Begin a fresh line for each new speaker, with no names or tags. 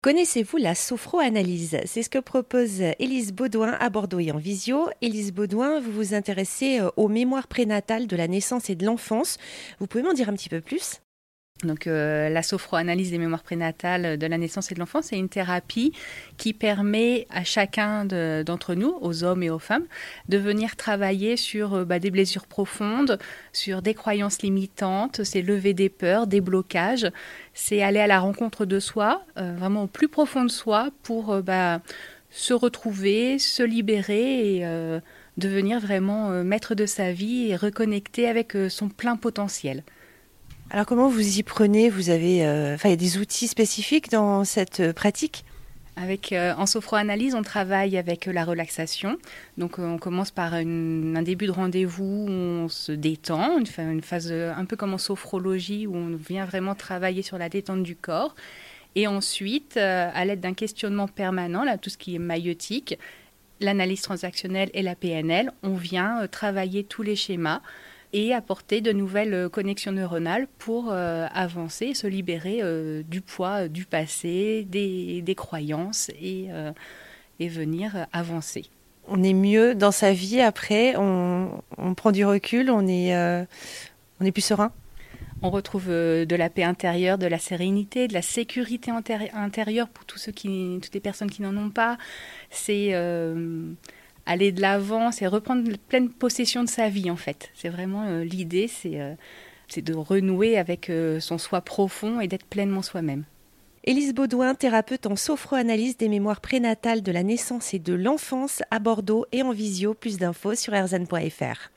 Connaissez-vous la sophroanalyse? C'est ce que propose Élise Baudouin à Bordeaux et en visio. Élise Baudouin, vous vous intéressez euh, aux mémoires prénatales de la naissance et de l'enfance. Vous pouvez m'en dire un petit peu plus?
Donc euh, la sophroanalyse des mémoires prénatales de la naissance et de l'enfance, c'est une thérapie qui permet à chacun d'entre nous, aux hommes et aux femmes, de venir travailler sur euh, bah, des blessures profondes, sur des croyances limitantes, c'est lever des peurs, des blocages, c'est aller à la rencontre de soi, euh, vraiment au plus profond de soi, pour bah, se retrouver, se libérer et devenir vraiment maître de sa vie et reconnecter avec son plein potentiel.
Alors comment vous y prenez? Vous avez, euh, enfin, il des outils spécifiques dans cette euh, pratique?
Avec, euh, en sophroanalyse, on travaille avec la relaxation. Donc, on commence par un début de rendez-vous où on se détend, une, une, phase un peu comme en sophrologie où on vient vraiment travailler sur la détente du corps. Et ensuite, à l'aide d'un questionnement permanent, là, tout ce qui est maïotique, l'analyse transactionnelle et la PNL, on vient travailler tous les schémas et apporter de nouvelles euh, connexions neuronales pour euh, avancer, se libérer euh, du poids du passé, des, croyances et, et, venir avancer.
On est mieux dans sa vie après, on, prend du recul, on est, on est plus serein?
On retrouve de la paix intérieure, de la sérénité, de la sécurité intérieure pour tous ceux qui, toutes les personnes qui n'en ont pas. C'est aller de l'avant, c'est reprendre pleine possession de sa vie en fait. C'est vraiment euh, l'idée, c'est euh, c'est de renouer avec euh, son soi profond et d'être pleinement soi-même.
Élise Baudouin, thérapeute en sophroanalyse des mémoires prénatales de la naissance et de l'enfance à Bordeaux et en visio. Plus d'infos sur erzan.fr.